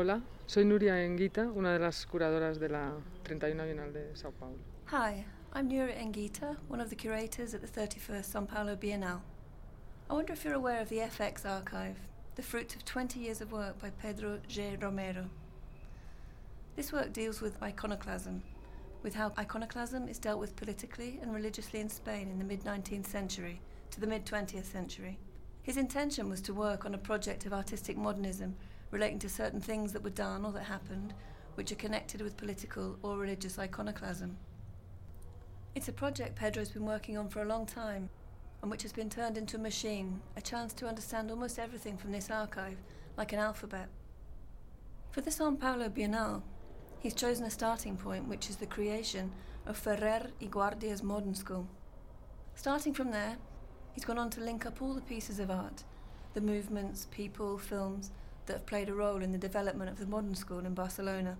Hola, soy Nuria Enguita, una de las curadoras de la 31 Bienal de Sao Paulo. Hi, I'm Nuria Enguita, one of the curators at the 31st Sao Paulo Bienal. I wonder if you're aware of the FX archive, the fruit of 20 years of work by Pedro G. Romero. This work deals with iconoclasm, with how iconoclasm is dealt with politically and religiously in Spain in the mid 19th century to the mid 20th century. His intention was to work on a project of artistic modernism relating to certain things that were done or that happened which are connected with political or religious iconoclasm. It's a project Pedro's been working on for a long time and which has been turned into a machine, a chance to understand almost everything from this archive, like an alphabet. For the Sao Paulo Bienal, he's chosen a starting point which is the creation of Ferrer y Guardia's modern school. Starting from there, he's gone on to link up all the pieces of art, the movements, people, films that have played a role in the development of the modern school in Barcelona,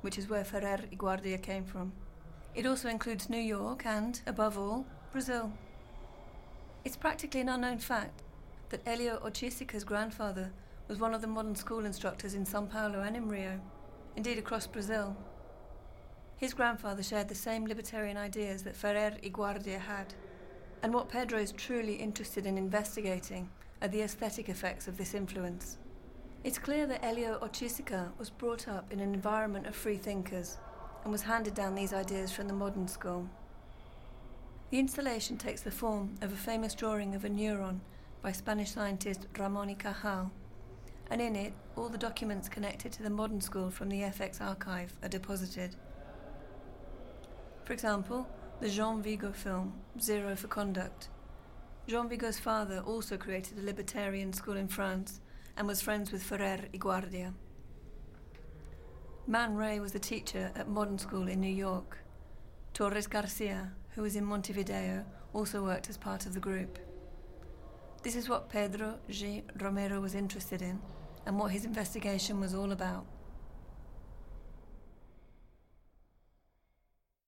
which is where Ferrer y Guardia came from. It also includes New York and, above all, Brazil. It's practically an unknown fact that Hélio Oiticica's grandfather was one of the modern school instructors in Sao Paulo and in Rio, indeed across Brazil. His grandfather shared the same libertarian ideas that Ferrer y Guardia had, and what Pedro is truly interested in investigating are the aesthetic effects of this influence. It's clear that Hélio Oiticica was brought up in an environment of free thinkers and was handed down these ideas from the modern school. The installation takes the form of a famous drawing of a neuron by Spanish scientist Ramon y Cajal, and in it, all the documents connected to the modern school from the FX archive are deposited. For example, the Jean Vigo film, Zero for Conduct. Jean Vigo's father also created a libertarian school in France and was friends with Ferrer y Guardia. Man Ray was a teacher at Modern School in New York. Torres Garcia, who was in Montevideo, also worked as part of the group. This is what Pedro G. Romero was interested in and what his investigation was all about.